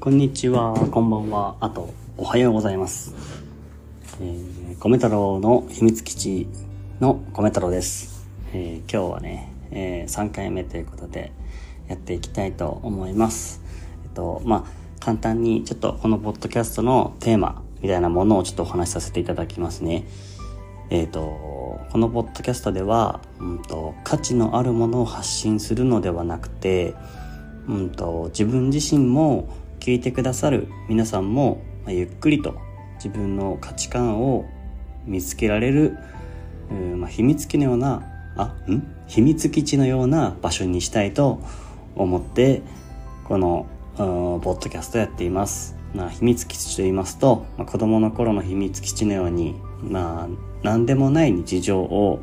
こんにちは、こんばんは、あと、おはようございます。えー、米太郎の秘密基地の米太郎です。えー今日はね、えー3回目ということで、やっていきたいと思います。えっと、まあ、簡単にちょっとこのポッドキャストのテーマみたいなものをちょっとお話しさせていただきますね。えっ、と、このポッドキャストでは、うんと、価値のあるものを発信するのではなくて、うんと、自分自身も聞いてくださる皆さんも、まゆっくりと自分の価値観を見つけられる、まあ、秘密基地のような、あ、ん？秘密基地のような場所にしたいと思って、この、ポッドキャストやっています。まあ、秘密基地と言いますと、まあ、子供の頃の秘密基地のように、まあ、何でもない日常を、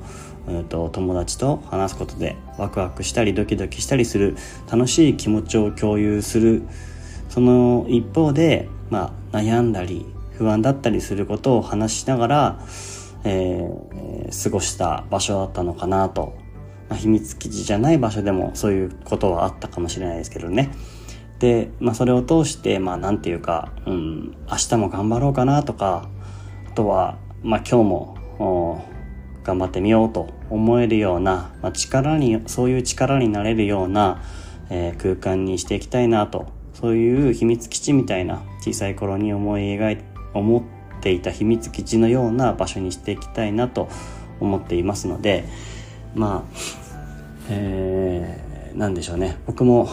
うんと友達と話すことでワクワクしたりドキドキしたりする楽しい気持ちを共有するその一方で、まあ、悩んだり不安だったりすることを話しながら、えー過ごした場所だったのかなと、まあ、秘密基地じゃない場所でもそういうことはあったかもしれないですけどね。で、まあ、それを通してまあていうか、うん、明日も頑張ろうかなとかあとは、まあ、今日も頑張ってみようと思えるような、まあ、力にそういう力になれるような、えー空間にしていきたいなとそういう秘密基地みたいな小さい頃に思い描い思っていた秘密基地のような場所にしていきたいなと思っていますのでまあえー、なんでしょうね。僕も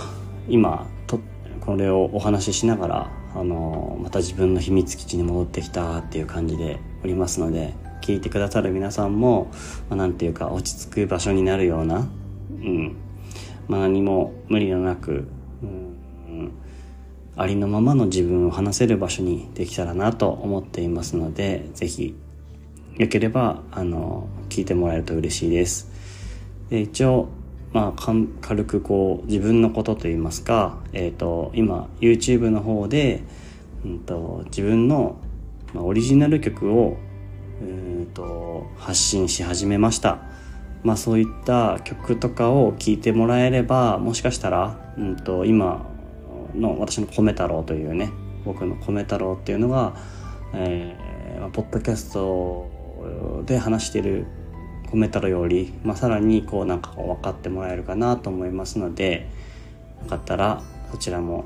今とこれをお話ししながらあのまた自分の秘密基地に戻ってきたっていう感じでおりますので聞いてくださる皆さんも、まあ、ていうか落ち着く場所になるような、うんまあ、何も無理のなく、うん、ありのままの自分を話せる場所にできたらなと思っていますのでぜひよければあの聞いてもらえると嬉しいです。で一応まあ軽くこう自分のことといいますか、えー、と今 YouTube の方で、うん、と自分の、まあ、オリジナル曲をうーと発信し始めました。まあそういった曲とかを聴いてもらえればもしかしたら、うん、と今の私の米太郎というね僕の米太郎っていうのが、えーまポッドキャストで話してる米太郎より、まあ、さらにこうなんか分かってもらえるかなと思いますのでよかったらそちらも、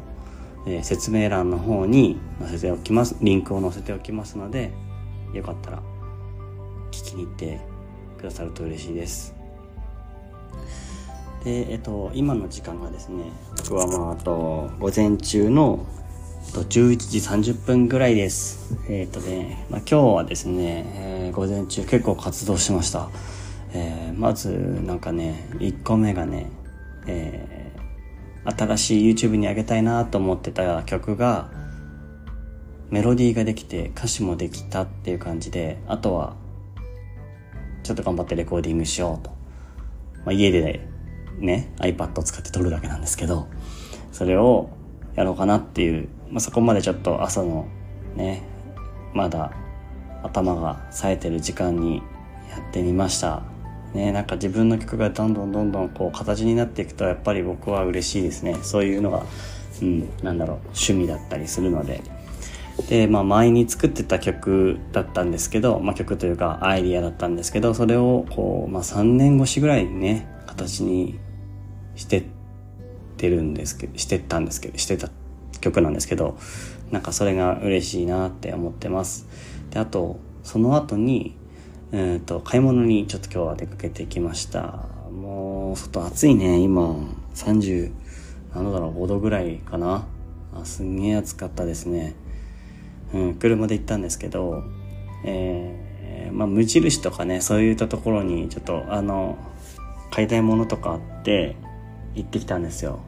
えー説明欄の方に載せておきますリンクを載せておきますのでよかったら聞きに行ってくださると嬉しいです。で、えっと、今の時間がですね、僕はまあ、あと、午前中の、と11時30分ぐらいです。えっとね、まあ、今日はですね、えー午前中結構活動しました。えーまず、なんかね、1個目がね、えー新しい YouTube に上げたいなと思ってた曲が、メロディーができて歌詞もできたっていう感じで、あとは、ちょっと頑張ってレコーディングしようと。まあ、家でね、ね iPad を使って撮るだけなんですけど、それをやろうかなっていう、まあ、そこまでちょっと朝のね、まだ頭が冴えてる時間にやってみました。ね、なんか自分の曲がどんどんどんどんこう形になっていくとやっぱり僕は嬉しいですね。そういうのが、うん、なんだろう、趣味だったりするので。で、まあ前に作ってた曲だったんですけど、まあ曲というかアイディアだったんですけど、それをこう、まあ3年越しぐらいにね、形にしてってるんですけど、してったんですけど、してた曲なんですけど、なんかそれが嬉しいなって思ってます。で、あと、その後に、えっと、買い物にちょっと今日は出かけてきました。もう、外暑いね、今、30、何度だろう、5度ぐらいかな。あすんげえ暑かったですね。うん、車で行ったんですけど、えーまあ、無印とかね、そういったところに、ちょっと、あの、買いたいものとかあって、行ってきたんですよ。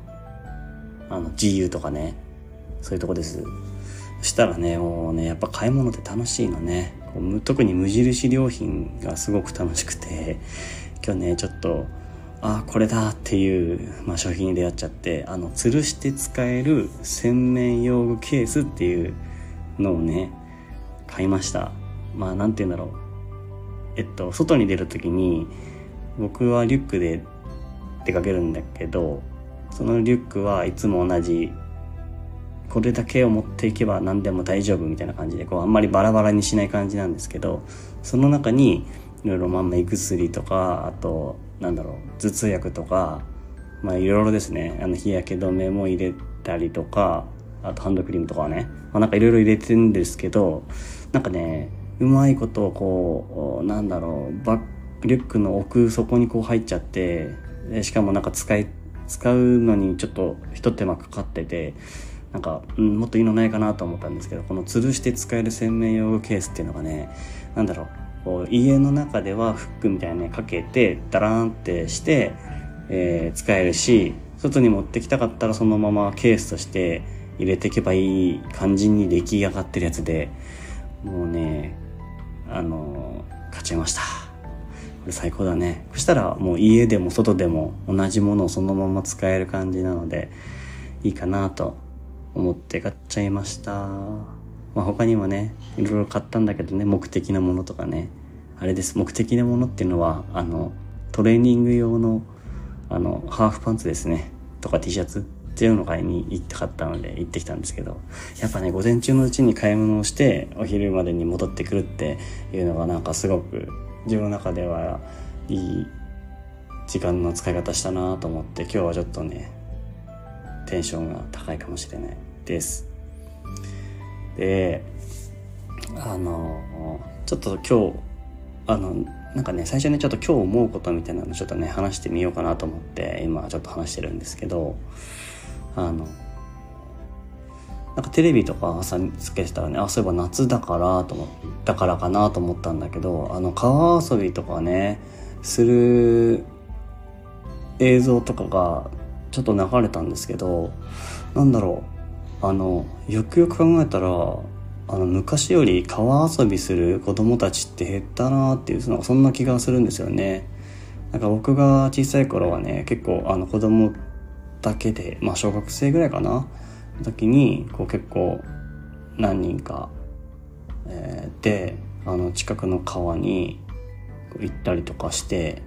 あの、GU とかね。そういうとこです。そしたらね、もうね、やっぱ買い物って楽しいのね。特に無印良品がすごく楽しくて、今日ね、ちょっと、あこれだっていう、まあ、商品に出会っちゃって、あの、吊るして使える洗面用具ケースっていうのをね、買いました。まあ、なんて言うんだろう。えっと、外に出るときに、僕はリュックで出かけるんだけど、そのリュックはいつも同じこれだけを持っていけば何でも大丈夫みたいな感じでこうあんまりバラバラにしない感じなんですけどその中にいろいろまあ目薬とかあとなんだろう頭痛薬とかまあいろいろですね。あの日焼け止めも入れたりとかあとハンドクリームとかはね、まあ、なんかいろいろ入れてるんですけどなんかねうまいことこうなんだろうバッリュックの奥底にこう入っちゃってしかもなんか使い使うのにちょっと一手間かかっててなんか、うん、もっといいのないかなと思ったんですけどこの吊るして使える洗面用ケースっていうのがねなんだろうこう家の中ではフックみたいにねかけてダラーンってして、えー、使えるし外に持ってきたかったらそのままケースとして入れていけばいい感じに出来上がってるやつでもうねあの買っちゃいました。最高だね。そしたらもう家でも外でも同じものをそのまま使える感じなのでいいかなと思って買っちゃいました。まあ他にもねいろいろ買ったんだけどね目的なものとかね。あれです。目的なものっていうのはあのトレーニング用のあのハーフパンツですね。とか T シャツ？っていうのを買いに行って買ったので行ってきたんですけど。やっぱね午前中のうちに買い物をしてお昼までに戻ってくるっていうのがなんかすごく自分の中ではいい時間の使い方したなと思って今日はちょっとねテンションが高いかもしれない。です。であのちょっと今日あのなんかね最初ねちょっと今日思うことみたいなのちょっとね話してみようかなと思って今ちょっと話してるんですけどあのなんかテレビとか朝つけてたらねあそういえば夏だからと思だからかなと思ったんだけどあの川遊びとかねする映像とかがちょっと流れたんですけどなんだろうあのよくよく考えたらあの昔より川遊びする子供たちって減ったなっていうそんな気がするんですよね。なんか僕が小さい頃はね結構あの子供だけでまあ小学生ぐらいかな時にこう結構何人か、えー、であの近くの川に行ったりとかして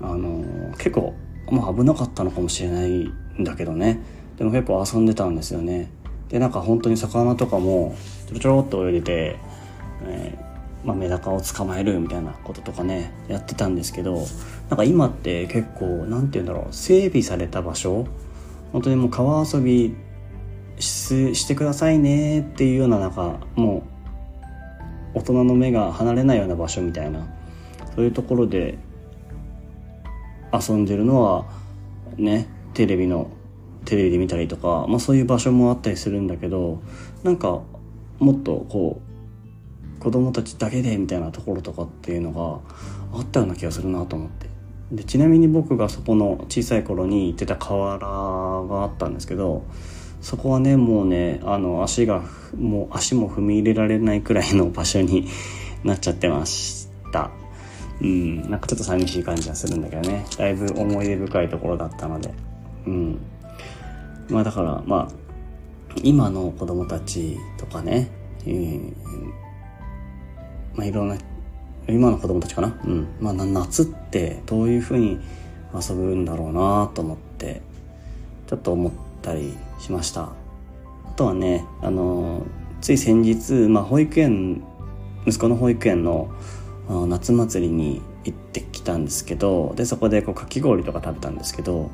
あの結構、まあ、危なかったのかもしれないんだけどね。でも結構遊んでたんですよね。でなんか本当に魚とかもちょろちょろっと泳いでて、えーまあ、メダカを捕まえるみたいなこととかねやってたんですけどなんか今って結構何て言うんだろう整備された場所本当にもう川遊びしてくださいねっていうようななんかもう大人の目が離れないような場所みたいなそういうところで遊んでるのはねテレビのテレビで見たりとか、まあ、そういう場所もあったりするんだけどなんかもっとこう子供たちだけでみたいなところとかっていうのがあったような気がするなと思って。でちなみに僕がそこの小さい頃に行ってた河原があったんですけどそこはねもうねあの足がもう足も踏み入れられないくらいの場所になっちゃってました。うん。なんかちょっと寂しい感じがするんだけどね。だいぶ思い出深いところだったので。うん。まあだからまあ今の子供たちとかね、えー、まあいろんな今の子供たちかな？うん。まあ夏ってどういうふうに遊ぶんだろうなと思ってちょっと思ったりしました。あとはねあのつい先日、まあ、保育園息子の保育園の夏祭りに行ってきたんですけどでそこでこうかき氷とか食べたんですけど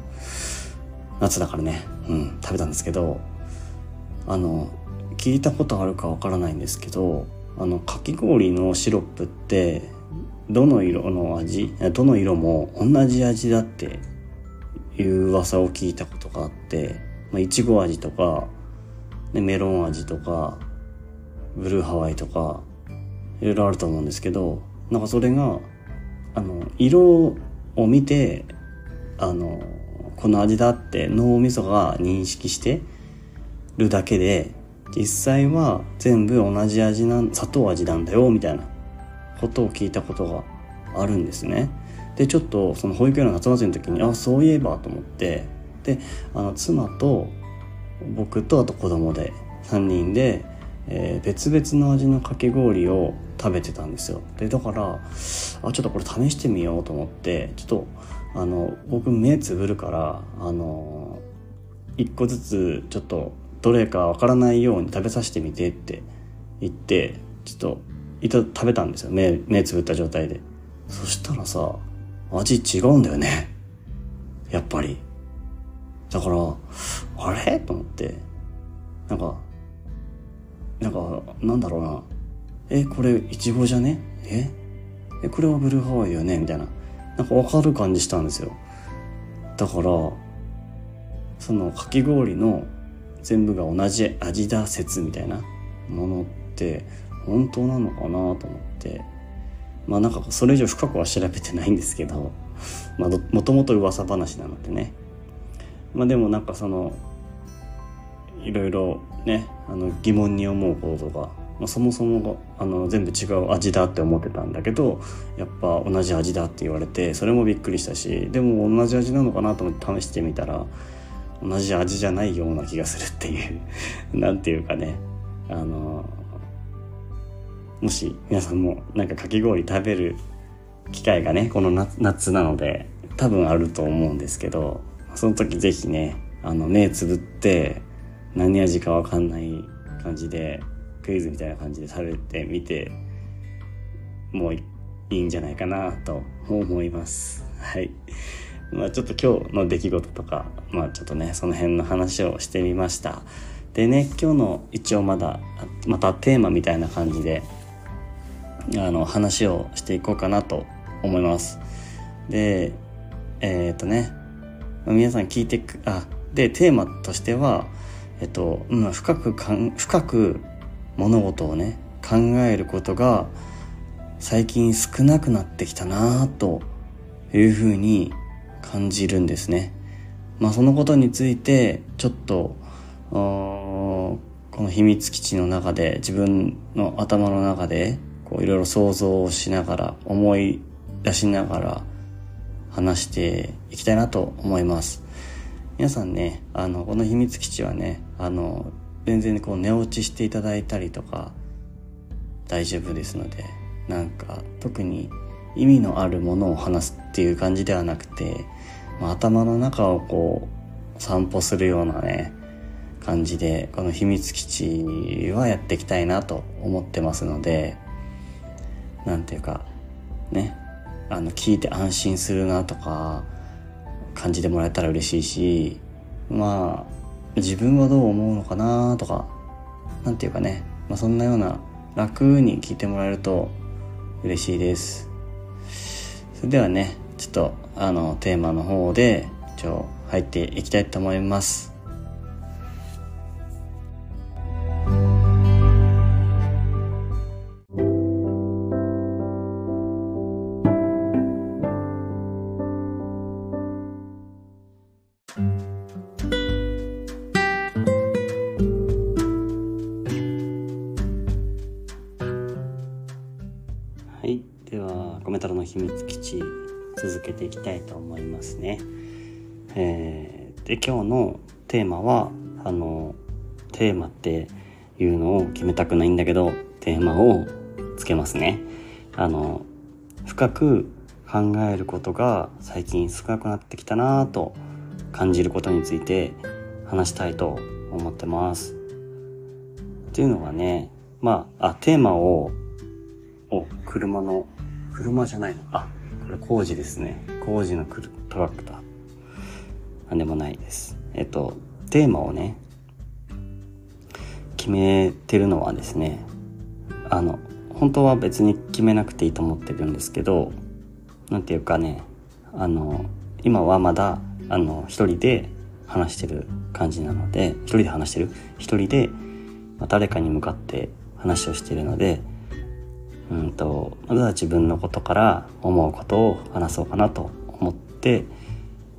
夏だからね。うん食べたんですけどあの聞いたことあるかわからないんですけどあのかき氷のシロップってどの色の味どの色も同じ味だっていう噂を聞いたことがあってまあ、いちご味とか、ね、メロン味とかブルーハワイとかいろいろあると思うんですけどなんかそれがあの色を見てあのこの味だって脳みそが認識してるだけで実際は全部同じ味なん砂糖味なんだよみたいなことを聞いたことがあるんですね。でちょっとその保育園の夏祭りの時にあそういえばと思ってであの妻と僕とあと子供で3人で、えー、別々の味のかき氷を食べてたんですよ。でだからあちょっとこれ試してみようと思ってちょっとあの僕目つぶるからあの1個ずつちょっとどれかわからないように食べさせてみてって言ってちょっといた食べたんですよ。目目つぶった状態で。そしたらさ味違うんだよね。やっぱり。だからあれ？と思って。なんかなんかなんだろうな。えこれいちごじゃね？え？えこれはブルーハワイよね？みたいな。なんかわかる感じしたんですよ。だからそのかき氷の全部が同じ味だ説みたいなものって本当なのかなと思って。まあなんかそれ以上深くは調べてないんですけど、まあ、もともと噂話なのでね。まあでもなんかそのいろいろねあの疑問に思うこととか、まあ、そもそもあの全部違う味だって思ってたんだけどやっぱ同じ味だって言われてそれもびっくりしたしでも同じ味なのかなと思って試してみたら同じ味じゃないような気がするっていう なんていうかねあのもし皆さんもなんかかき氷食べる機会がねこの夏なので多分あると思うんですけどその時ぜひねあの目つぶって何味かわかんない感じでクイズみたいな感じで食べてみてもういいんじゃないかなと思います。はい。まあちょっと今日の出来事とかまあちょっとねその辺の話をしてみました。でね今日の一応まだまたテーマみたいな感じであの話をしていこうかなと思います。でえー、っとね皆さん聞いてくあでテーマとしてはえっと、うん、深くかん深く物事をね考えることが最近少なくなってきたなというふうに感じるんですね。まあそのことについてちょっとこの秘密基地の中で自分の頭の中でいろいろ想像をしながら思い出しながら話していきたいなと思います。皆さんね、あの、この秘密基地はね、あの、全然こう寝落ちしていただいたりとか大丈夫ですので、なんか特に意味のあるものを話すっていう感じではなくて、まあ、頭の中をこう散歩するようなね、感じで、この秘密基地はやっていきたいなと思ってますので、なんていうか、ね、あの、聞いて安心するなとか、感じてもらえたら嬉しいし、まあ、自分はどう思うのかなとか、なんていうかね、まあそんなような楽に聞いてもらえると嬉しいです。それではね、ちょっとあのテーマの方で、一応入っていきたいと思います。テーマっていうのを決めたくないんだけどテーマをつけますね。あの深く考えることが最近少なくなってきたなぁと感じることについて話したいと思ってます。っていうのがねまああテーマをを車の車じゃないのあこれ工事ですね工事のトラクターなんでもないですえっとテーマをね決めてるのはですねあの本当は別に決めなくていいと思ってるんですけど何ていうかねあの今はまだあの一人で話してる感じなので一人で話してる？一人で、誰かに向かって話をしてるのでうんとまずは自分のことから思うことを話そうかなと思って、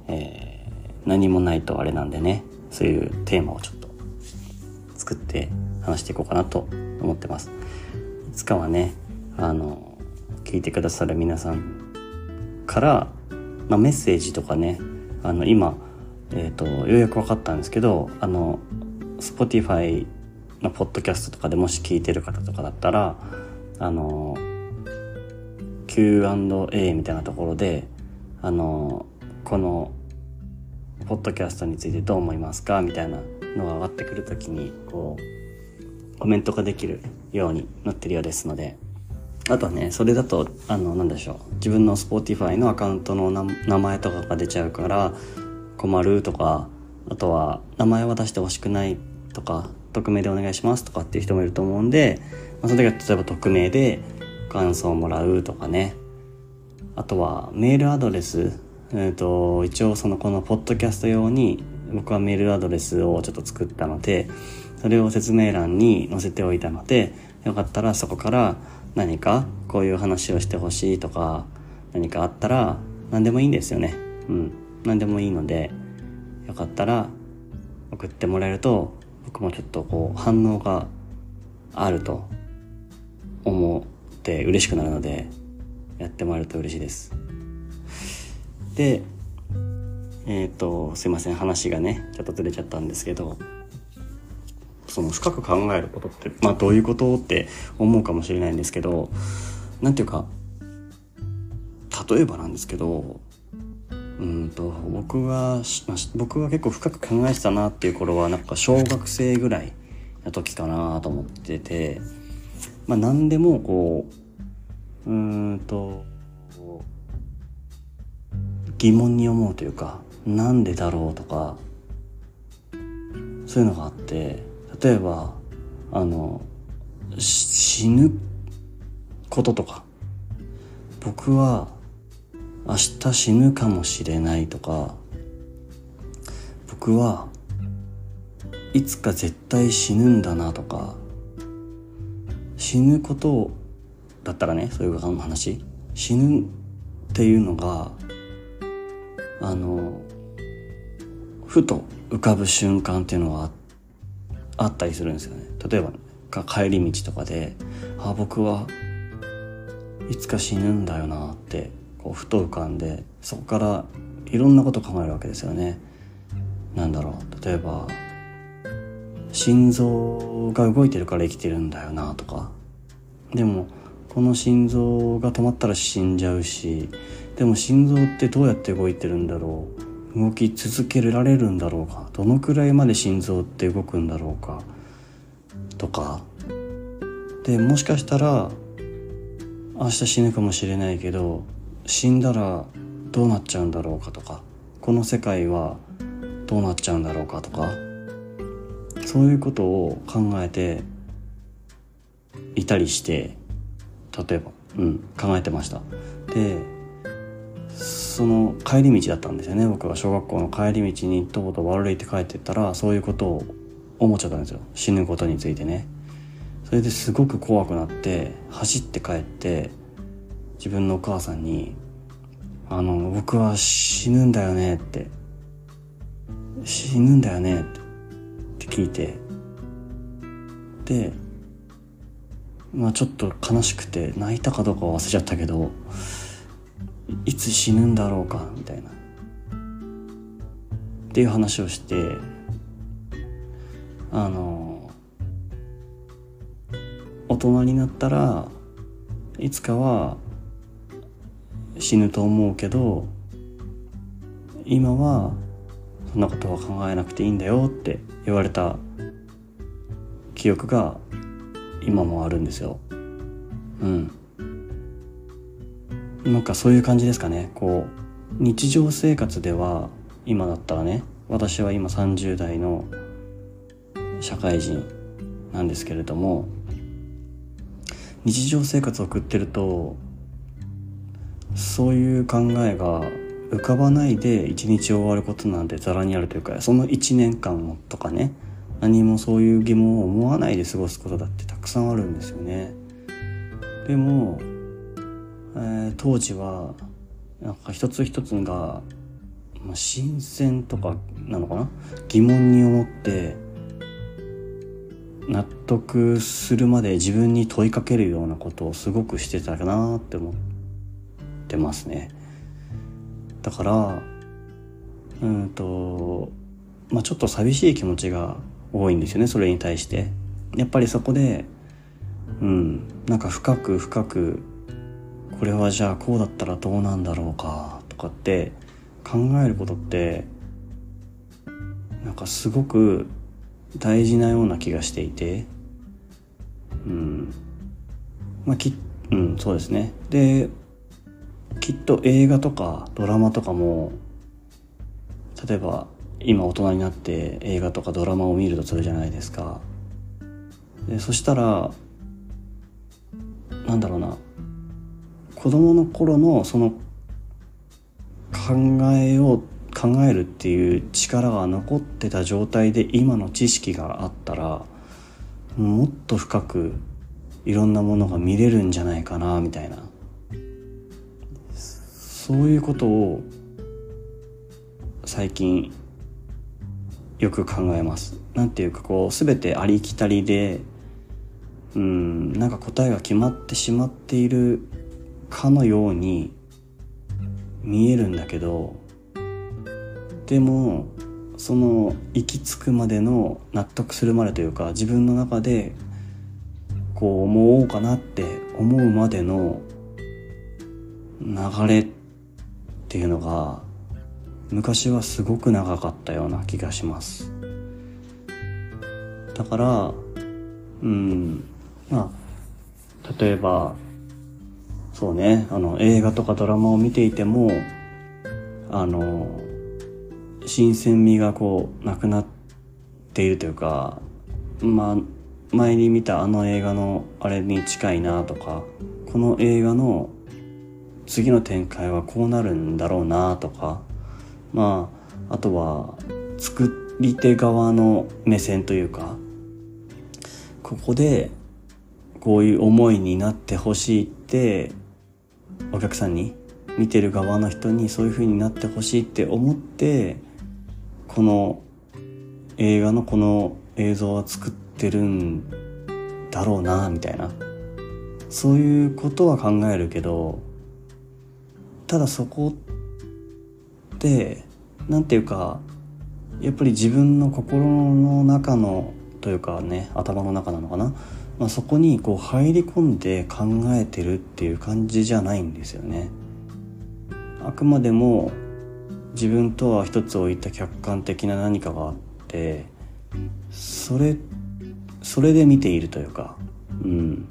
えー、何もないとあれなんでねそういうテーマをちょっと作って話していこうかなと思ってます。いつかはねあの聞いてくださる皆さんから、まあ、メッセージとかねあの今、えーと、ようやく分かったんですけどあの Spotify のポッドキャストとかでもし聞いてる方とかだったらあの Q&A みたいなところであのこのポッドキャストについてどう思いますか？みたいなのが上がってくるときに、こう、コメントができるようになってるようですので、あとはね、それだと、あの、なんでしょう。自分の Spotify のアカウントの名前とかが出ちゃうから、困るとか、あとは、名前は出してほしくないとか、匿名でお願いしますとかっていう人もいると思うんで、まあ、その時は例えば匿名で感想をもらうとかね。あとは、メールアドレス。えっ、ー、と、一応そのこのポッドキャスト用に僕はメールアドレスをちょっと作ったので、それを説明欄に載せておいたので、よかったらそこから何かこういう話をしてほしいとか何かあったら何でもいいんですよね。うん。何でもいいのでよかったら送ってもらえると僕もちょっとこう反応があると思って嬉しくなるのでやってもらえると嬉しいです。で、えっ、ー、と、すいません、話がね、ちょっとずれちゃったんですけど、その深く考えることって、まあどういうことって思うかもしれないんですけど、なんていうか、例えばなんですけど、うんと、僕は、まあ、僕は結構深く考えてたなっていう頃は、なんか小学生ぐらいの時かなと思ってて、まあ何でもこう、うんと、疑問に思うというか、なんでだろうとか、そういうのがあって、例えばあの死ぬこととか僕は明日死ぬかもしれないとか僕はいつか絶対死ぬんだなとか死ぬことだったらねそういう話死ぬっていうのがあのふと浮かぶ瞬間っていうのはあったりするんですよね。例えば帰り道とかであ僕はいつか死ぬんだよなってこうふと浮かんでそこからいろんなこと考えるわけですよね。なんだろう。例えば心臓が動いてるから生きてるんだよなとか。でもこの心臓が止まったら死んじゃうしでも心臓ってどうやって動いてるんだろう。動き続けられるんだろうか？どのくらいまで心臓って動くんだろうか？とか。でもしかしたら明日死ぬかもしれないけど死んだらどうなっちゃうんだろうかとか。この世界はどうなっちゃうんだろうかとか。そういうことを考えていたりして例えば、うん、考えてました。でその帰り道だったんですよね。僕が小学校の帰り道にとぼとぼ歩いて帰ってったらそういうことを思っちゃったんですよ。死ぬことについてね。それですごく怖くなって走って帰って自分のお母さんに「あの僕は死ぬんだよね」って「死ぬんだよね」って。聞いて。でまあちょっと悲しくて泣いたかどうかは忘れちゃったけどいつ死ぬんだろうかみたいなっていう話をしてあの大人になったらいつかは死ぬと思うけど今はそんなことは考えなくていいんだよって言われた記憶が今もあるんですよ。うん。なんかそういう感じですかねこう日常生活では今だったらね私は今30代の社会人なんですけれども日常生活を送ってるとそういう考えが浮かばないで一日終わることなんてざらにあるというかその1年間とかね何もそういう疑問を思わないで過ごすことだってたくさんあるんですよね。でもえー、当時はなんか一つ一つが、まあ、新鮮とかなのかな？疑問に思って納得するまで自分に問いかけるようなことをすごくしてたかなって思ってますね。だからうんとまあちょっと寂しい気持ちが多いんですよねそれに対して。やっぱりそこでうんなんか深く深くこれはじゃあこうだったらどうなんだろうかとかって考えることってなんかすごく大事なような気がしていて、うん。まあ、き、うん、そうですね。で、きっと映画とかドラマとかも、例えば今大人になって映画とかドラマを見るとするじゃないですか。でそしたら、なんだろうな、子供の頃のその考えよう考えるっていう力が残ってた状態で今の知識があったらもっと深くいろんなものが見れるんじゃないかなみたいなそういうことを最近よく考えます。なんていうかこう全てありきたりでうんなんか答えが決まってしまっているかのように見えるんだけどでもその行き着くまでの納得するまでというか自分の中でこう思おうかなって思うまでの流れっていうのが昔はすごく長かったような気がします。だからうんまあ例えばそうね。あの映画とかドラマを見ていてもあの新鮮味がこうなくなっているというかまあ前に見たあの映画のあれに近いなとかこの映画の次の展開はこうなるんだろうなとかまああとは作り手側の目線というかここでこういう思いになってほしいってお客さんに見てる側の人にそういう風になってほしいって思ってこの映画のこの映像は作ってるんだろうなみたいな。そういうことは考えるけどただそこって何ていうかやっぱり自分の心の中のというかね頭の中なのかな、まあ、そこにこう入り込んで考えてるっていう感じじゃないんですよね。あくまでも自分とは一つ置いた客観的な何かがあってそれそれで見ているというかうん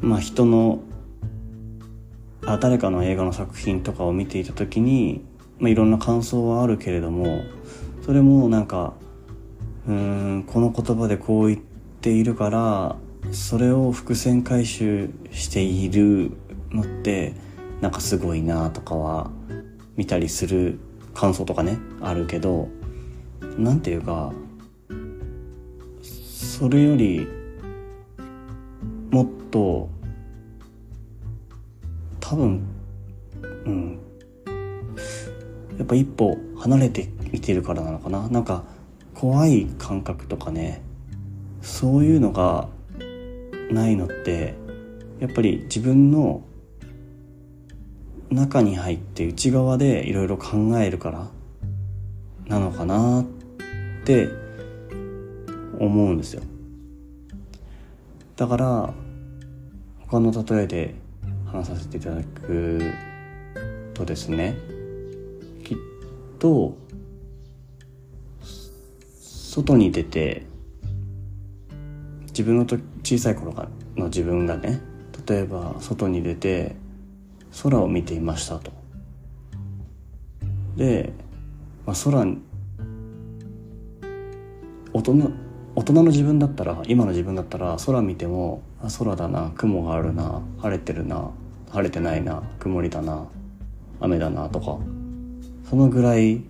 まあ人のあ誰かの映画の作品とかを見ていた時に、まあ、いろんな感想はあるけれどもそれもなんかうんこの言葉でこう言ってているからそれを伏線回収しているのってなんかすごいなとかは見たりする感想とかねあるけど何ていうかそれよりもっと多分うん。やっぱ一歩離れて見てるからなのかな。なんか怖い感覚とかね。そういうのがないのってやっぱり自分の中に入って内側でいろいろ考えるからなのかなって思うんですよ。だから他の例えで話させていただくとですねきっと外に出て自分のと小さい頃の自分がね例えば外に出て空を見ていましたと。で、まあ、空大人大人の自分だったら今の自分だったら空見てもあ空だな雲があるな晴れてるな晴れてないな曇りだな雨だなとかそのぐらい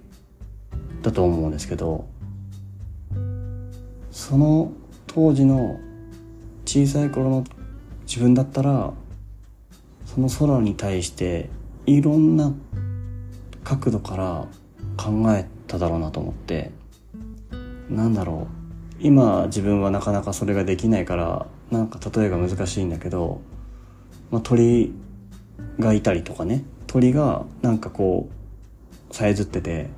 だと思うんですけどその当時の小さい頃の自分だったらその空に対していろんな角度から考えただろうなと思って。なんだろう。今自分はなかなかそれができないからなんか例えが難しいんだけど、まあ、鳥がいたりとかね。鳥がなんかこうさえずってて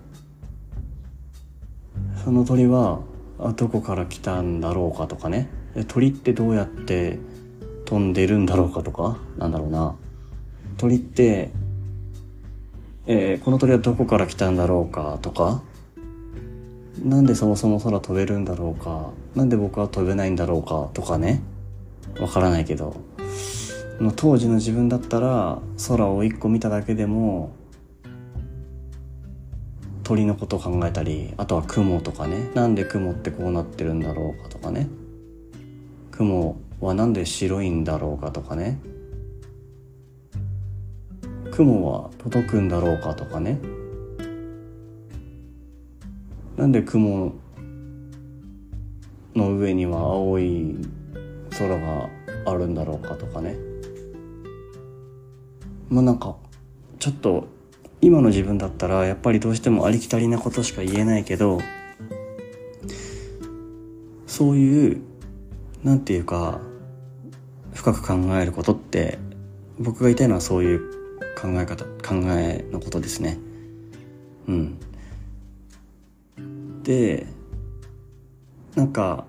その鳥はどこから来たんだろうかとかね。鳥ってどうやって飛んでるんだろうかとかなんだろうな。鳥って、えー、この鳥はどこから来たんだろうかとか。なんでそもそも空飛べるんだろうか。なんで僕は飛べないんだろうかとかね。わからないけど。当時の自分だったら空を一個見ただけでも鳥のことを考えたりあとは雲とかね。なんで雲ってこうなってるんだろうかとかね。雲はなんで白いんだろうかとかね。雲は届くんだろうかとかね。なんで雲の上には青い空があるんだろうかとかね。まあなんかちょっと今の自分だったらやっぱりどうしてもありきたりなことしか言えないけどそういうなんていうか深く考えることって僕が言いたいのはそういう考え方考えのことですね。うん。でなんか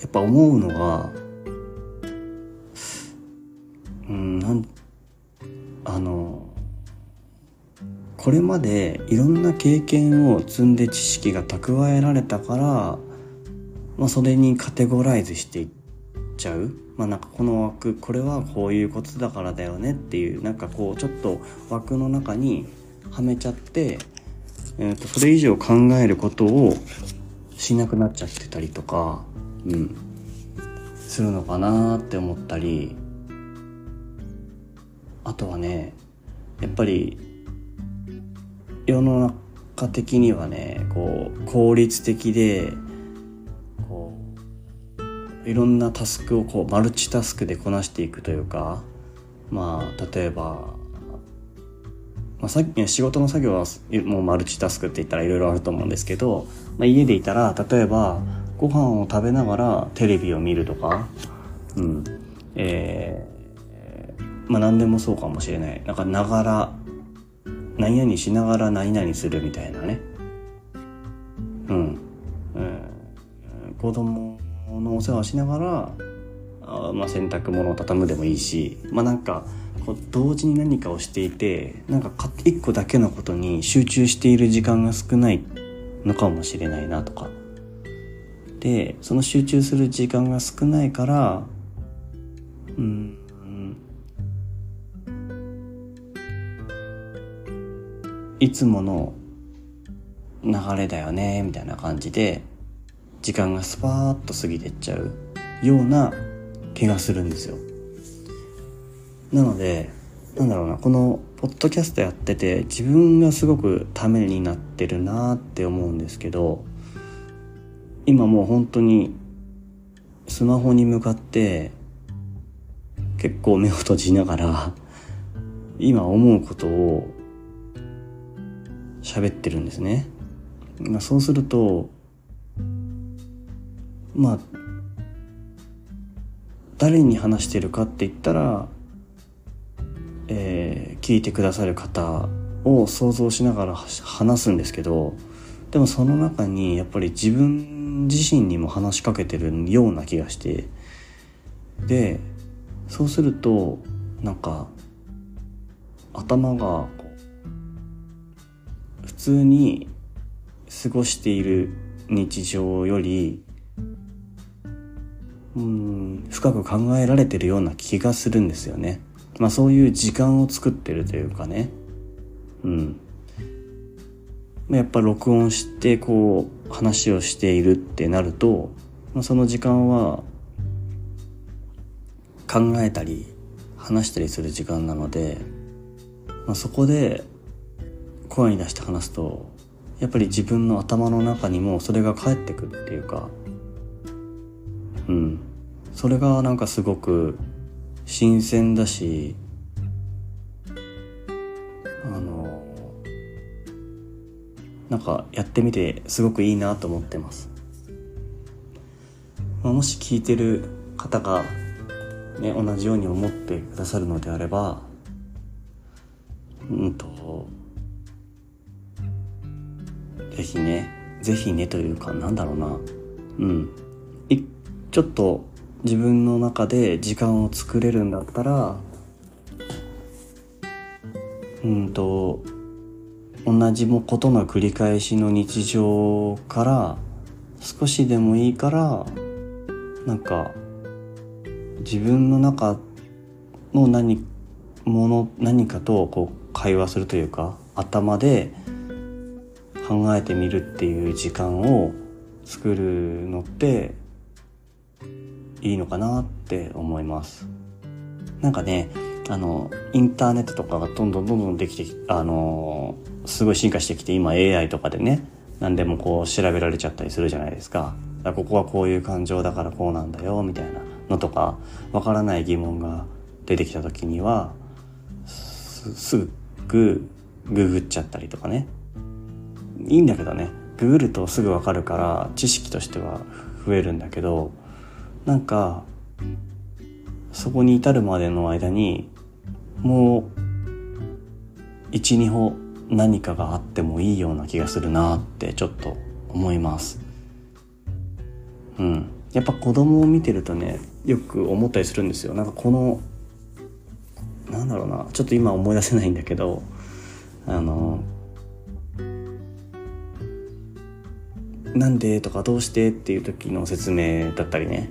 やっぱ思うのがうんなんあのこれまでいろんな経験を積んで知識が蓄えられたから、まあ、それにカテゴライズしていっちゃう。まあなんかこの枠これはこういうことだからだよねっていうなんかこうちょっと枠の中にはめちゃってえーと、それ以上考えることをしなくなっちゃってたりとか、うん、するのかなって思ったり。あとはねやっぱり世の中的にはねこう効率的でこういろんなタスクをこうマルチタスクでこなしていくというかまあ例えばまあ、さ仕事の作業はもうマルチタスクって言ったらいろいろあると思うんですけど、まあ、家でいたら例えばご飯を食べながらテレビを見るとか、うん。えー、まあ何でもそうかもしれない。なんかながら何々しながら何々するみたいなね。うん、うん、子供のお世話しながらあ、まあ、洗濯物を畳むでもいいしまあなんかこう同時に何かをしていてなんか一個だけのことに集中している時間が少ないのかもしれないなとか。でその集中する時間が少ないからうん。いつもの流れだよねみたいな感じで時間がスパーッと過ぎてっちゃうような気がするんですよ。なのでなんだろうなこのポッドキャストやってて自分がすごくためになってるなって思うんですけど今もう本当にスマホに向かって結構目を閉じながら今思うことを喋ってるんですね。まあ、そうするとまあ誰に話してるかって言ったらえー、聞いてくださる方を想像しながら話すんですけどでもその中にやっぱり自分自身にも話しかけてるような気がしてでそうするとなんか頭が通に過ごしている日常よりうん深く考えられてるような気がするんですよね。まあそういう時間を作ってるというかね。うん。やっぱ録音してこう話をしているってなると、まあ、その時間は考えたり話したりする時間なので、まあ、そこで声に出して話すとやっぱり自分の頭の中にもそれが返ってくるっていうかうん。それがなんかすごく新鮮だしあのなんかやってみてすごくいいなと思ってます、まあ、もし聞いてる方が、ね、同じように思ってくださるのであればうんとぜひねぜひねというかなんだろうな。うん。ちょっと自分の中で時間を作れるんだったらうんと同じもことの繰り返しの日常から少しでもいいからなんか自分の中の何もの何かとこう会話するというか頭で考えてみるっていう時間を作るのっていいのかなって思います。なんかね、あの、インターネットとかがどんどんどんどんできて、あの、すごい進化してきて、今 AI とかでね、何でもこう調べられちゃったりするじゃないですか。かここはこういう感情だからこうなんだよ、みたいなのとか、わからない疑問が出てきた時には、すぐググっちゃったりとかね。いいんだけどね、ググるとすぐわかるから知識としては増えるんだけど、なんか、そこに至るまでの間にもう12歩何かがあってもいいような気がするなってちょっと思います。うん。やっぱ子供を見てるとねよく思ったりするんですよ。なんかこのなんだろうな。ちょっと今思い出せないんだけどあのなんでとかどうしてっていう時の説明だったりね。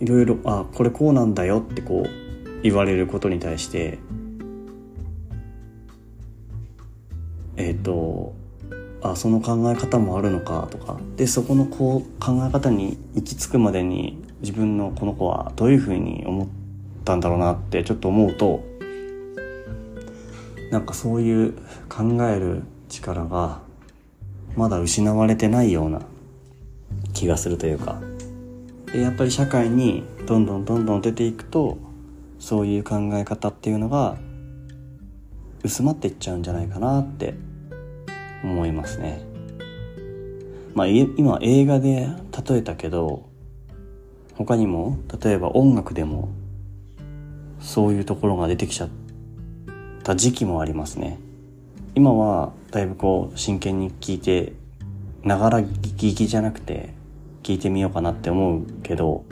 いろいろあこれこうなんだよってこう言われることに対してえっ、ー、とあその考え方もあるのかとか。でそこのこう考え方に行き着くまでに自分のこの子はどういうふうに思ったんだろうなってちょっと思うとなんかそういう考える力がまだ失われてないような気がするというかでやっぱり社会にどんどんどんどん出ていくとそういう考え方っていうのが薄まっていっちゃうんじゃないかなって思いますね。まあ今映画で例えたけど他にも例えば音楽でもそういうところが出てきちゃった時期もありますね。今はだいぶこう真剣に聞いてながら聞きじゃなくて聞いてみようかなって思うけど、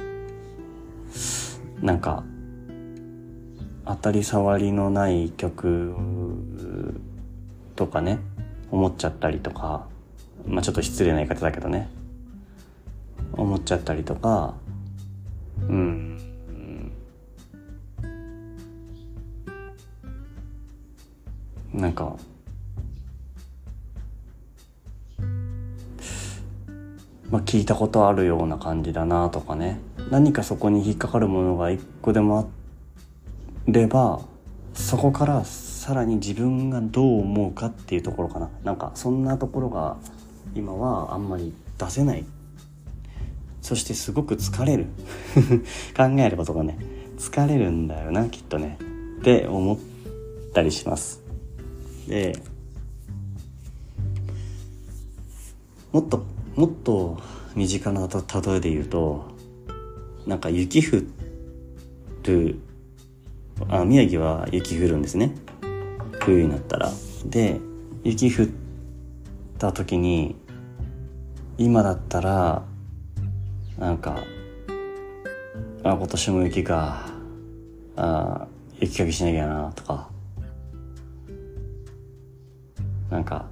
なんか、当たり障りのない曲とかね、思っちゃったりとか、まあちょっと失礼な言い方だけどね、思っちゃったりとか、うん、なんか、まあ、聞いたことあるような感じだなとかね。何かそこに引っかかるものが一個でもあればそこからさらに自分がどう思うかっていうところかな。なんかそんなところが今はあんまり出せない。そしてすごく疲れる。考えることがね。疲れるんだよなきっとね。って思ったりします。でもっともっと身近な例えで言うとなんか雪降るあ宮城は雪降るんですね。冬になったら。で雪降った時に今だったらなんかあ今年も雪か。あ雪かきしなきゃなとか。なんか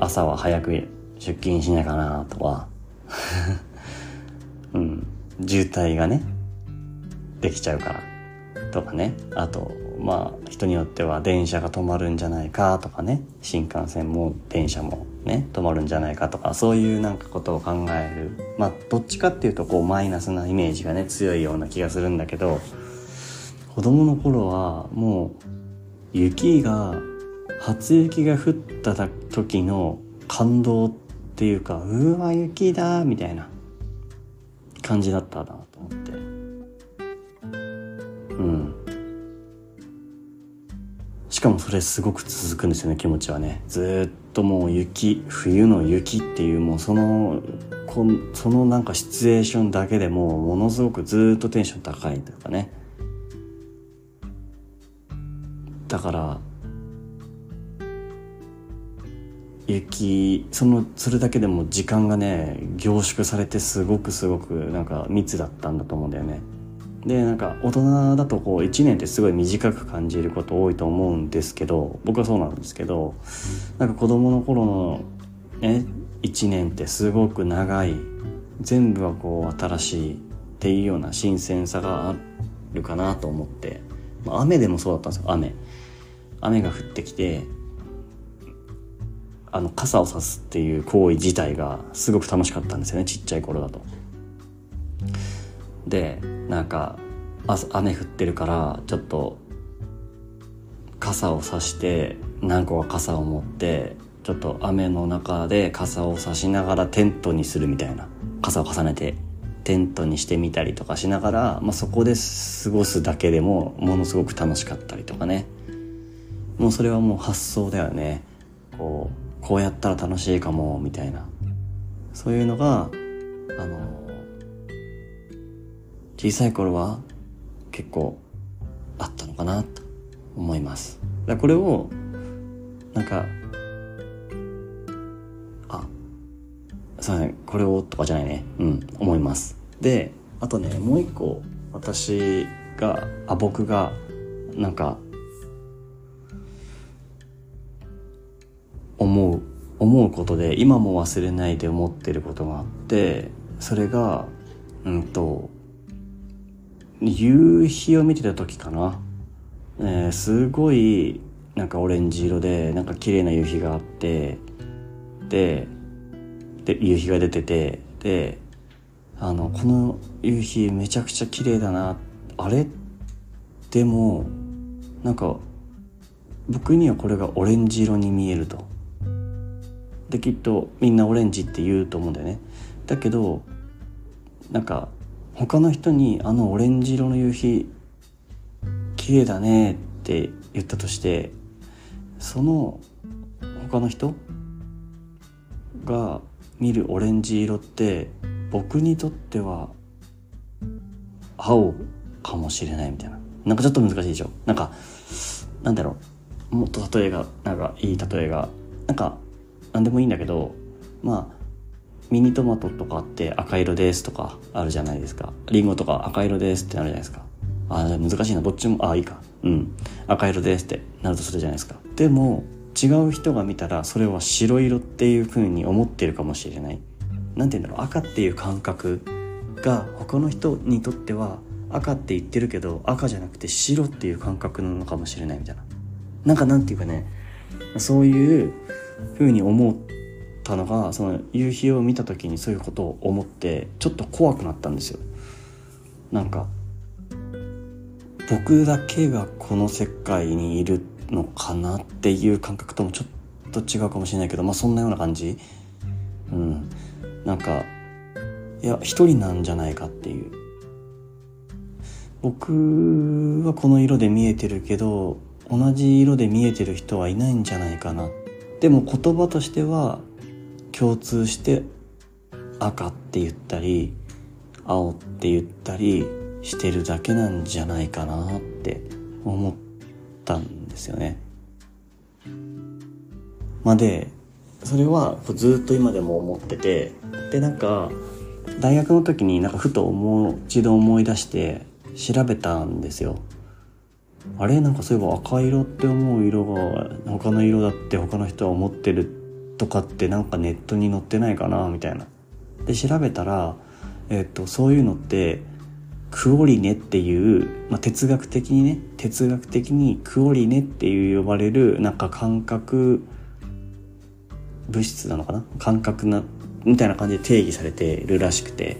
朝は早く出勤しないかなとか うん、渋滞がね、できちゃうから。とかね。あと、まあ、人によっては電車が止まるんじゃないかとかね。新幹線も電車もね、止まるんじゃないかとか、そういうなんかことを考える。まあ、どっちかっていうと、こう、マイナスなイメージがね、強いような気がするんだけど、子供の頃は、もう、雪が初雪が降っただ時の感動っていうかうわ雪だみたいな感じだったなと思って。うん。しかもそれすごく続くんですよね気持ちはね。ずっともう雪冬の雪っていうもうそのこそのなんかシチュエーションだけでもものすごくずっとテンション高いというかね。だから雪そのそれだけでも時間がね凝縮されてすごくすごくなんか密だったんだと思うんだよね。でなんか大人だとこう1年ってすごい短く感じること多いと思うんですけど僕はそうなんですけどなんか子供の頃のね1年ってすごく長い全部はこう新しいっていうような新鮮さがあるかなと思って、まあ、雨でもそうだったんですよ雨。雨が降ってきてあの傘をさすっていう行為自体がすごく楽しかったんですよねちっちゃい頃だと。でなんか雨降ってるからちょっと傘をさして何個か傘を持ってちょっと雨の中で傘を差しながらテントにするみたいな。傘を重ねてテントにしてみたりとかしながら、まあ、そこで過ごすだけでもものすごく楽しかったりとかね。もうそれはもう発想だよね。こうこうやったら楽しいかもみたいな。そういうのがあの小さい頃は結構あったのかなと思います。だこれをなんかあそうねこれをとかじゃないね。うん思います。であとねもう一個私があ僕がなんか思う思うことで今も忘れないで思ってることがあってそれがうんと夕日を見てた時かな、えー、すごいなんかオレンジ色でなんか綺麗な夕日があってでで夕日が出ててであのこの夕日めちゃくちゃ綺麗だな。あれ？でもなんか僕にはこれがオレンジ色に見えると。できっとみんなオレンジって言うと思うんだよね。だけどなんか他の人にあのオレンジ色の夕日綺麗だねって言ったとしてその他の人が見るオレンジ色って僕にとっては青かもしれないみたいな。なんかちょっと難しいでしょ。なんかなんだろう。もっと例えがなんかいい例えがなんか何でもいいんだけどまあミニトマトとかって赤色ですとかあるじゃないですか。リンゴとか赤色ですってなるじゃないですか。あ難しいな。どっちもあいいか。うん。赤色ですってなるとするじゃないですか。でも違う人が見たらそれは白色っていう風に思ってるかもしれない。何て言うんだろう。赤っていう感覚が他の人にとっては赤って言ってるけど赤じゃなくて白っていう感覚なのかもしれないみたいな。なんかなんていうかね。そういう風に思ったのがその夕日を見た時にそういうことを思ってちょっと怖くなったんですよ。なんか僕だけがこの世界にいるのかなっていう感覚ともちょっと違うかもしれないけどまあそんなような感じ。うん。なんかいや一人なんじゃないかっていう。僕はこの色で見えてるけど同じ色で見えてる人はいないんじゃないかなっでも言葉としては共通して赤って言ったり青って言ったりしてるだけなんじゃないかなって思ったんですよね。まあ、でそれはずっと今でも思っててでなんか大学の時になんかふと思う一度思い出して調べたんですよ。あれなんかそういえば赤色って思う色が他の色だって他の人は思ってるとかってなんかネットに載ってないかなみたいな。で調べたら、えっとそういうのってクオリネっていう、まあ、哲学的にね哲学的にクオリネっていう呼ばれるなんか感覚物質なのかな？感覚なみたいな感じで定義されてるらしくて。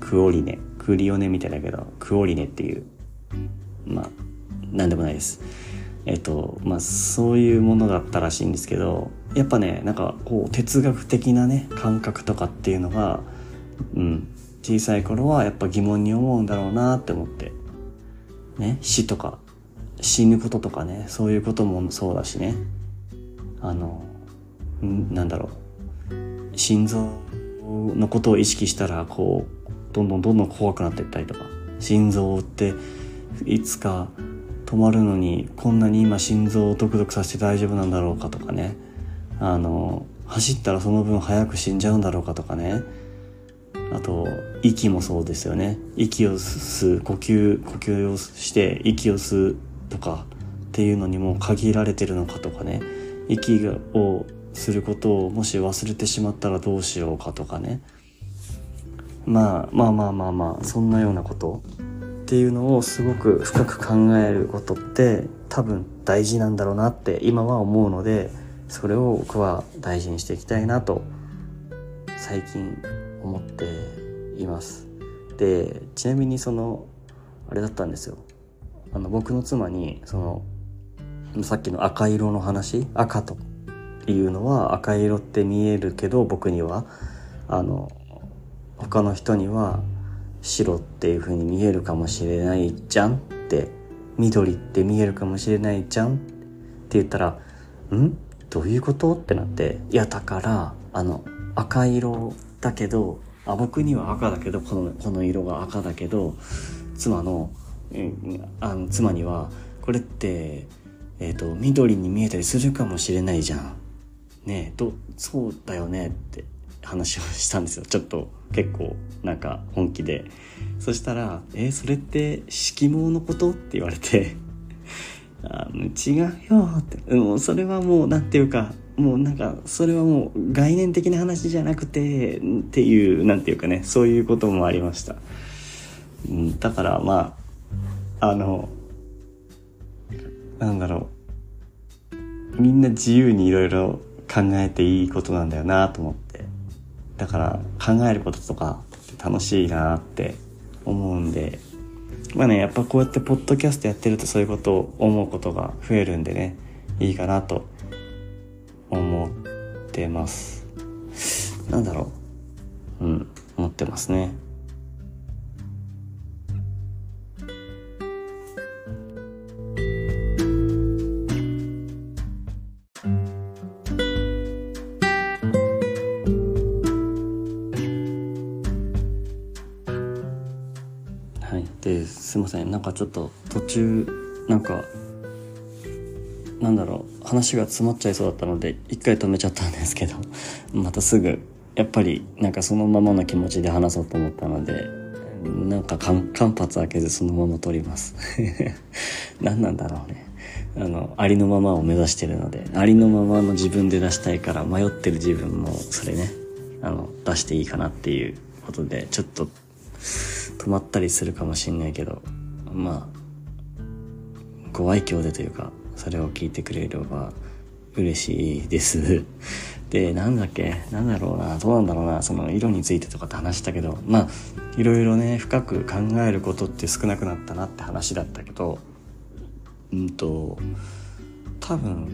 クオリネ。クリオネみたいだけどクオリネっていう。まあ何でもないです。えっとまあそういうものだったらしいんですけどやっぱねなんかこう哲学的なね感覚とかっていうのがうん小さい頃はやっぱ疑問に思うんだろうなって思って。ね死とか死ぬこととかねそういうこともそうだしね。あのなんだろう。心臓のことを意識したらこうどんどんどんどん怖くなっていったりとか。心臓っていつか止まるのにこんなに今心臓をドクドクさせて大丈夫なんだろうかとかね。あの走ったらその分早く死んじゃうんだろうかとかね。あと息もそうですよね。息を吸う呼吸呼吸をして息を吸うとかっていうのにも限られてるのかとかね。息をすることをもし忘れてしまったらどうしようかとかね。まあまあまあまあまあそんなようなこと。っていうのをすごく深く考えることって多分大事なんだろうなって今は思うのでそれを僕は大事にしていきたいなと最近思っています。でちなみにそのあれだったんですよ。あの僕の妻にそのさっきの赤色の話赤というのは赤色って見えるけど僕にはあの他の人には白っていう風に見えるかもしれないじゃんって緑って見えるかもしれないじゃんって言ったら「ん？どういうこと?」ってなって「いやだからあの赤色だけどあ僕には赤だけどこのこの色が赤だけど妻の,、うん、あの妻にはこれってえっ、ー、と、緑に見えたりするかもしれないじゃん。ねえ、ど、そうだよねって話をしたんですよ。ちょっと結構なんか本気で。そしたら、えー、それって色毛のこと？って言われて、あ違うよって。もうそれはもうなんていうか、もうなんかそれはもう概念的な話じゃなくてっていうなんていうかねそういうこともありました、うん、だからまああのなんだろうみんな自由にいろいろ考えていいことなんだよなと思ってだから考えることとか楽しいなって思うんでまあねやっぱこうやってポッドキャストやってるとそういうことを思うことが増えるんでねいいかなと思ってます。なんだろう。うん思ってますね。すいません。なんかちょっと途中なんかなんだろう。話が詰まっちゃいそうだったので一回止めちゃったんですけど またすぐやっぱりなんかそのままの気持ちで話そうと思ったのでなんか間髪開けずそのまま撮ります。何なんだろうね。あのありのままを目指してるのでありのままの自分で出したいから迷ってる自分もそれねあの出していいかなっていうことでちょっと止まったりするかもしんないけどまあご愛嬌でというかそれを聞いてくれれば嬉しいです。でなんだっけ？なんだろうな？どうなんだろうな？その色についてとかって話したけどまあいろいろね深く考えることって少なくなったなって話だったけどうんと多分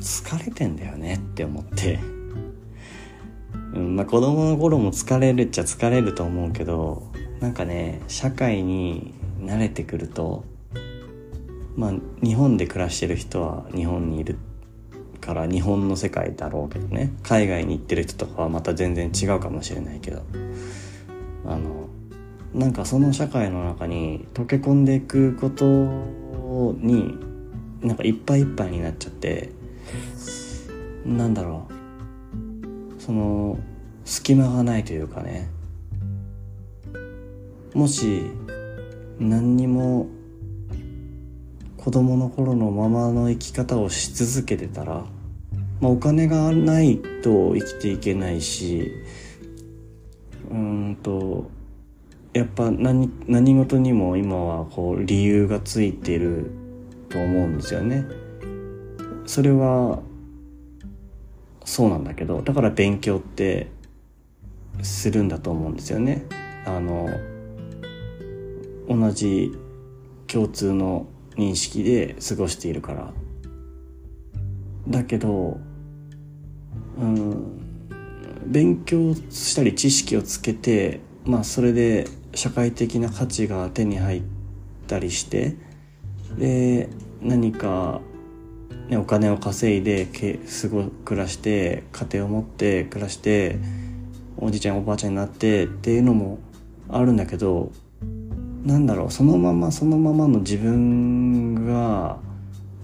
疲れてんだよねって思って。うんまあ子供の頃も疲れるっちゃ疲れると思うけどなんかね社会に慣れてくるとまあ日本で暮らしてる人は日本にいるから日本の世界だろうけどね。海外に行ってる人とかはまた全然違うかもしれないけど。あのなんかその社会の中に溶け込んでいくことになんかいっぱいいっぱいになっちゃってなんだろう。その隙間がないというかね。もし何にも子供の頃のままの生き方をし続けてたら、まあ、お金がないと生きていけないしうんとやっぱ何何事にも今はこう理由がついてると思うんですよね。それはそうなんだけどだから勉強ってするんだと思うんですよね。あの同じ共通の認識で過ごしているから。だけどうん勉強したり知識をつけてまあそれで社会的な価値が手に入ったりしてで何か、ね、お金を稼いでけ過ご暮らして家庭を持って暮らしておじいちゃんおばあちゃんになってっていうのもあるんだけどなんだろうそのままそのままの自分が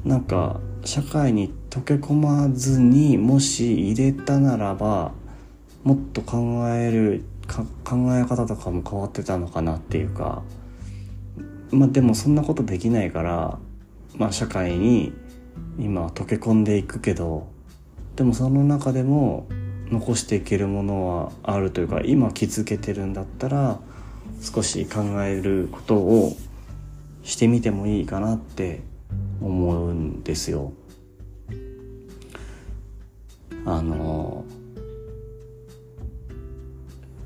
なんか社会に溶け込まずにもし入れたならばもっと考える考え方とかも変わってたのかなっていうか。まあでもそんなことできないからまあ社会に今溶け込んでいくけどでもその中でも残していけるものはあるというか今気づけてるんだったら少し考えることをしてみてもいいかなって思うんですよ。あの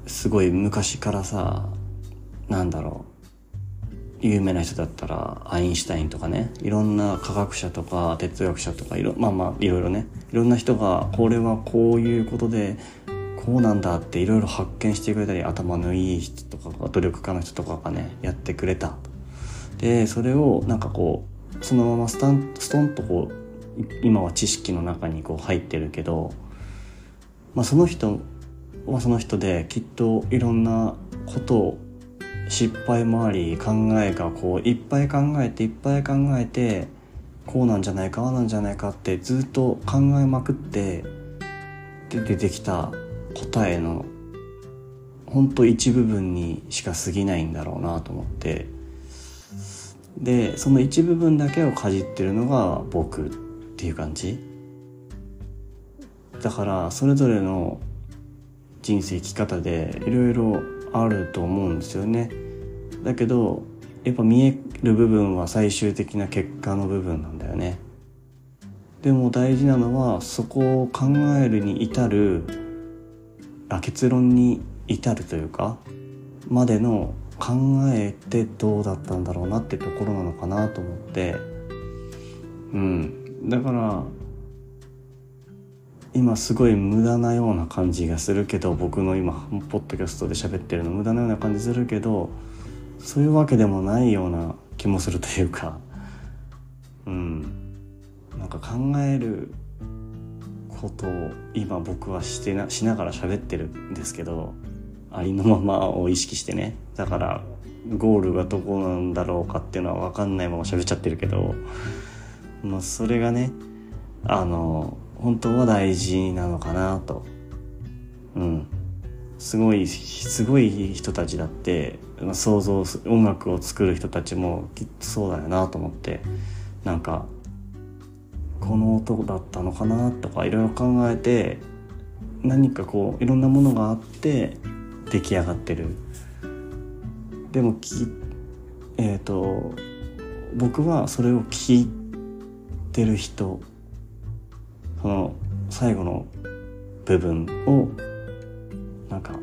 すごい昔からさなんだろう有名な人だったらアインシュタインとかねいろんな科学者とか哲学者とかいろまあまあいろいろねいろんな人がこれはこういうことでこうなんだっていろいろ発見してくれたり頭のいい人とかが努力家の人とかがねやってくれた。でそれをなんかこうそのままスタンストンとこう今は知識の中にこう入ってるけど、まあ、その人はその人できっといろんなことを失敗もあり考えがこういっぱい考えていっぱい考えてこうなんじゃないかああなんじゃないかってずっと考えまくって出てきた。答えのほんと一部分にしか過ぎないんだろうなと思って。でその一部分だけをかじってるのが僕っていう感じ。だからそれぞれの人生生き方でいろいろあると思うんですよね。だけどやっぱ見える部分は最終的な結果の部分なんだよね。でも大事なのはそこを考えるに至るあ結論に至るというかまでの考えてどうだったんだろうなってところなのかなと思って。うん。だから今すごい無駄なような感じがするけど僕の今ポッドキャストで喋ってるの無駄なような感じするけどそういうわけでもないような気もするというか。うん。なんか考えることを今僕はしてなしながら喋ってるんですけどありのままを意識してね。だからゴールがどこなんだろうかっていうのは分かんないまま喋っちゃってるけどまあそれがねあの本当は大事なのかなと。うん。すごいすごい人たちだって想像音楽を作る人たちもきっとそうだよなと思ってなんかこの音だったのかなとかいろいろ考えて何かこういろんなものがあって出来上がってるでもきえっ、ー、と僕はそれを聞いてる人その最後の部分をなんか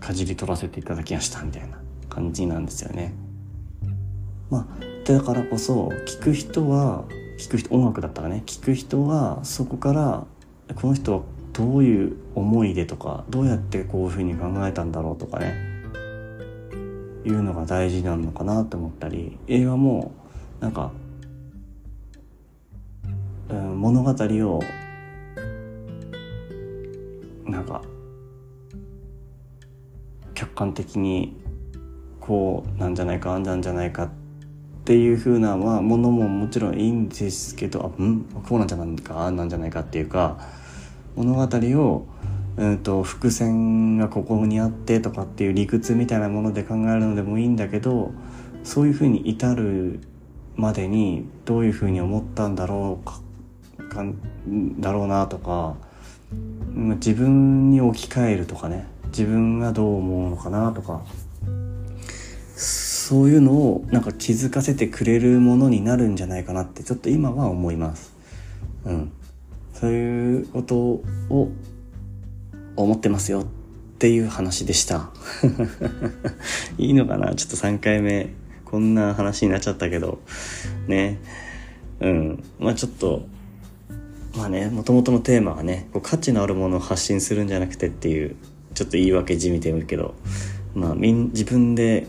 かじり取らせていただきましたみたいな感じなんですよね。まあだからこそ聞く人は聞く人音楽だったらね。聞く人はそこからこの人はどういう思いでとかどうやってこういうふうに考えたんだろうとかね。いうのが大事なのかなと思ったり映画もなんか、うん、物語をなんか客観的にこうなんじゃないかあんなんじゃないかってっていう風なまあものももちろんいいんですけどあん？こうなんじゃないかあなんじゃないかっていうか物語を、うんと、伏線がここにあってとかっていう理屈みたいなもので考えるのでもいいんだけどそういう風に至るまでにどういう風に思ったんだろうかかだろうなとか自分に置き換えるとかね自分がどう思うのかなとか。そういうのをなんか気づかせてくれるものになるんじゃないかなってちょっと今は思います。うん。そういうことを思ってますよっていう話でした。いいのかな？ちょっと3回目こんな話になっちゃったけど。ね。うん。まあちょっと、まあね、もともとのテーマはね、こう価値のあるものを発信するんじゃなくてっていう、ちょっと言い訳じみてるけど、まあみん、自分で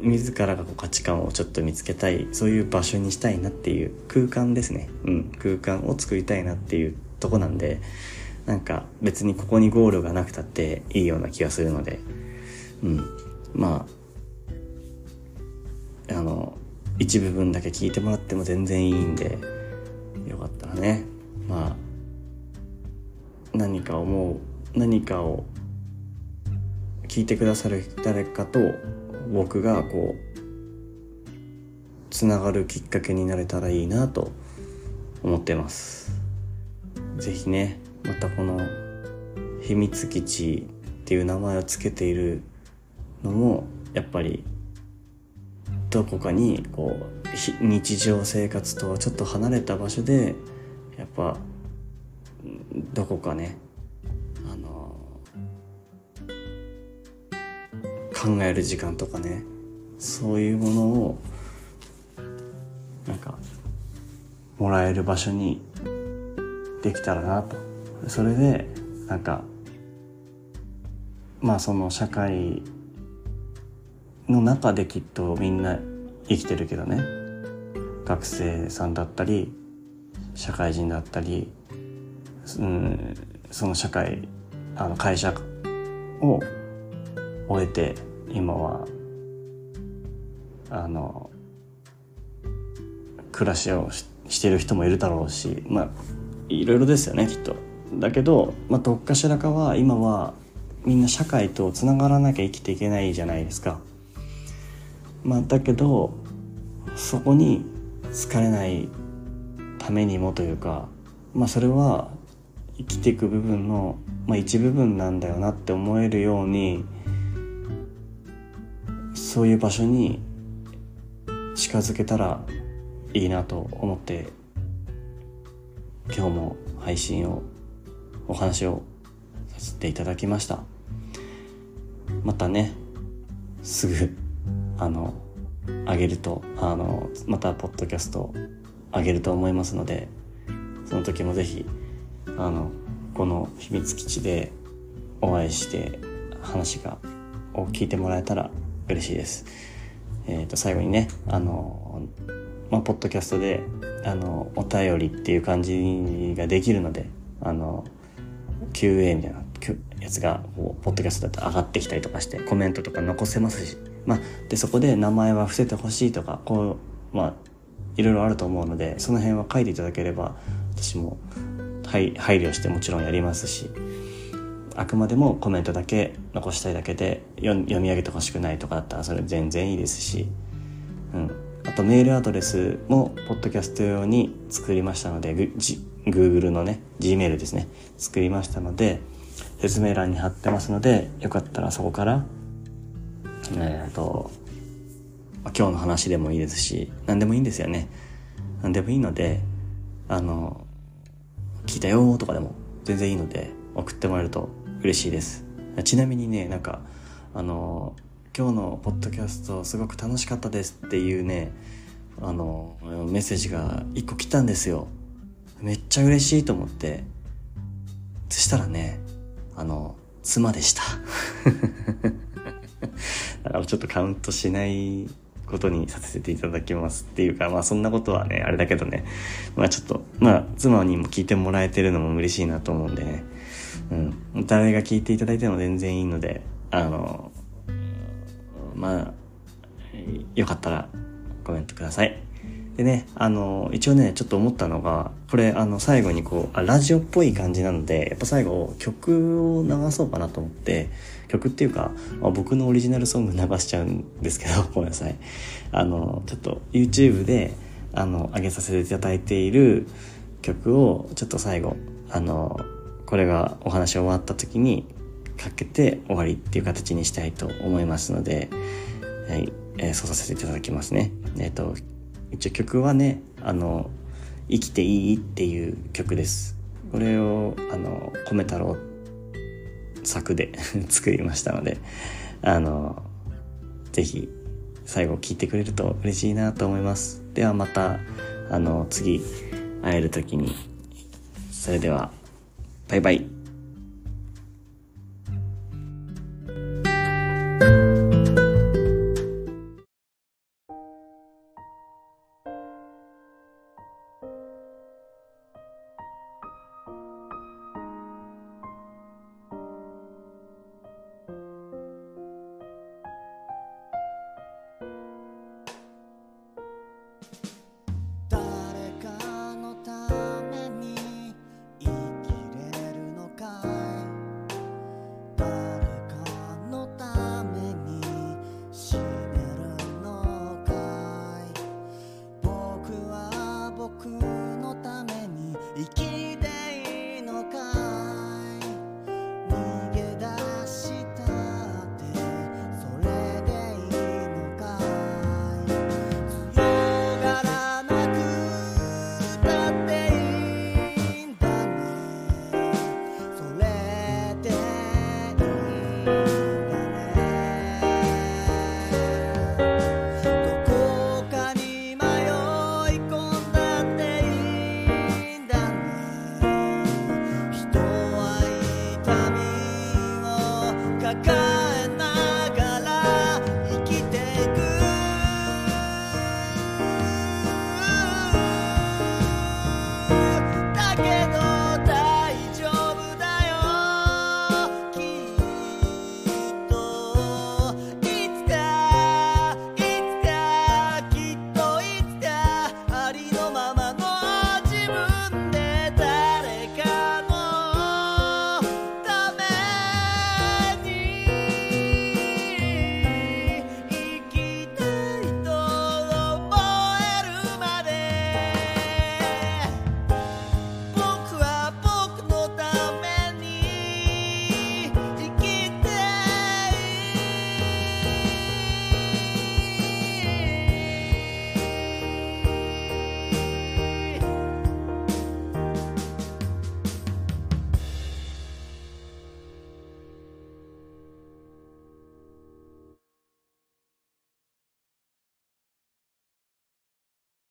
自らがこう価値観をちょっと見つけたいそういう場所にしたいなっていう空間ですね、うん、空間を作りたいなっていうとこなんでなんか別にここにゴールがなくたっていいような気がするので、うん、まああの一部分だけ聞いてもらっても全然いいんでよかったらね。まあ何か思う何かを聞いてくださる誰かと僕がこうつながるきっかけになれたらいいなと思ってます。是非ねまたこの秘密基地っていう名前を付けているのもやっぱりどこかにこう日常生活とはちょっと離れた場所でやっぱどこかね考える時間とかね。そういうものをなんかもらえる場所にできたらなと。それでなんかまあその社会の中できっとみんな生きてるけどね。学生さんだったり社会人だったり、うん、その社会あの会社を終えて今はあの暮らしをしてる人もいるだろうしまあいろいろですよねきっと。だけど、まあ、どっかしらかは今はみんな社会とつながらなきゃ生きていけないじゃないですか。まあ、だけどそこに疲れないためにもというか、まあ、それは生きていく部分の、まあ、一部分なんだよなって思えるようにそういう場所に近づけたらいいなと思って今日も配信をお話をさせていただきました。またねすぐあの上げるとあのまたポッドキャスト上げると思いますのでその時もぜひあのこの秘密基地でお会いして話がを聞いてもらえたら嬉しいです。えっ、ー、と最後にねあのまあポッドキャストであのお便りっていう感じができるのであの QA みたいなやつがこうポッドキャストだと上がってきたりとかしてコメントとか残せますしまあ、でそこで名前は伏せてほしいとかこうまあいろいろあると思うのでその辺は書いていただければ私もはい配慮してもちろんやりますしあくまでもコメントだけ残したいだけで読み上げてほしくないとかだったらそれ全然いいですし、うん、あとメールアドレスもポッドキャスト用に作りましたので Google のね Gmail ですね作りましたので説明欄に貼ってますのでよかったらそこからえっ、ー、と、今日の話でもいいですし、何でもいいんですよね。何でもいいので、あの、聞いたよとかでも全然いいので、送ってもらえると嬉しいです。ちなみにね、なんか、あの、今日のポッドキャストすごく楽しかったですっていうね、あの、メッセージが一個来たんですよ。めっちゃ嬉しいと思って。そしたらね、あの、妻でした。だからちょっとカウントしないことにさせていただきますっていうか、まあそんなことはね、あれだけどね、まあちょっと、まあ妻にも聞いてもらえてるのも嬉しいなと思うんでね、うん、誰が聞いていただいても全然いいので、あの、まあ、よかったらコメントください。でね、あの、一応ね、ちょっと思ったのが、これ、あの、最後にこう、あラジオっぽい感じなので、やっぱ最後、曲を流そうかなと思って、曲っていうか、まあ、僕のオリジナルソング流しちゃうんですけど、ごめんなさい。あの、ちょっと YouTube で、あの、上げさせていただいている曲を、ちょっと最後、あの、これがお話終わった時にかけて終わりっていう形にしたいと思いますので、はい、えー、そうさせていただきますね。えっ、ー、と、一応曲はね、あの、生きていいっていう曲です。これを、あの、米太郎作で 作りましたので、あの、ぜひ最後聞いてくれると嬉しいなと思います。ではまた、あの、次会える時に、それでは、バイバイ。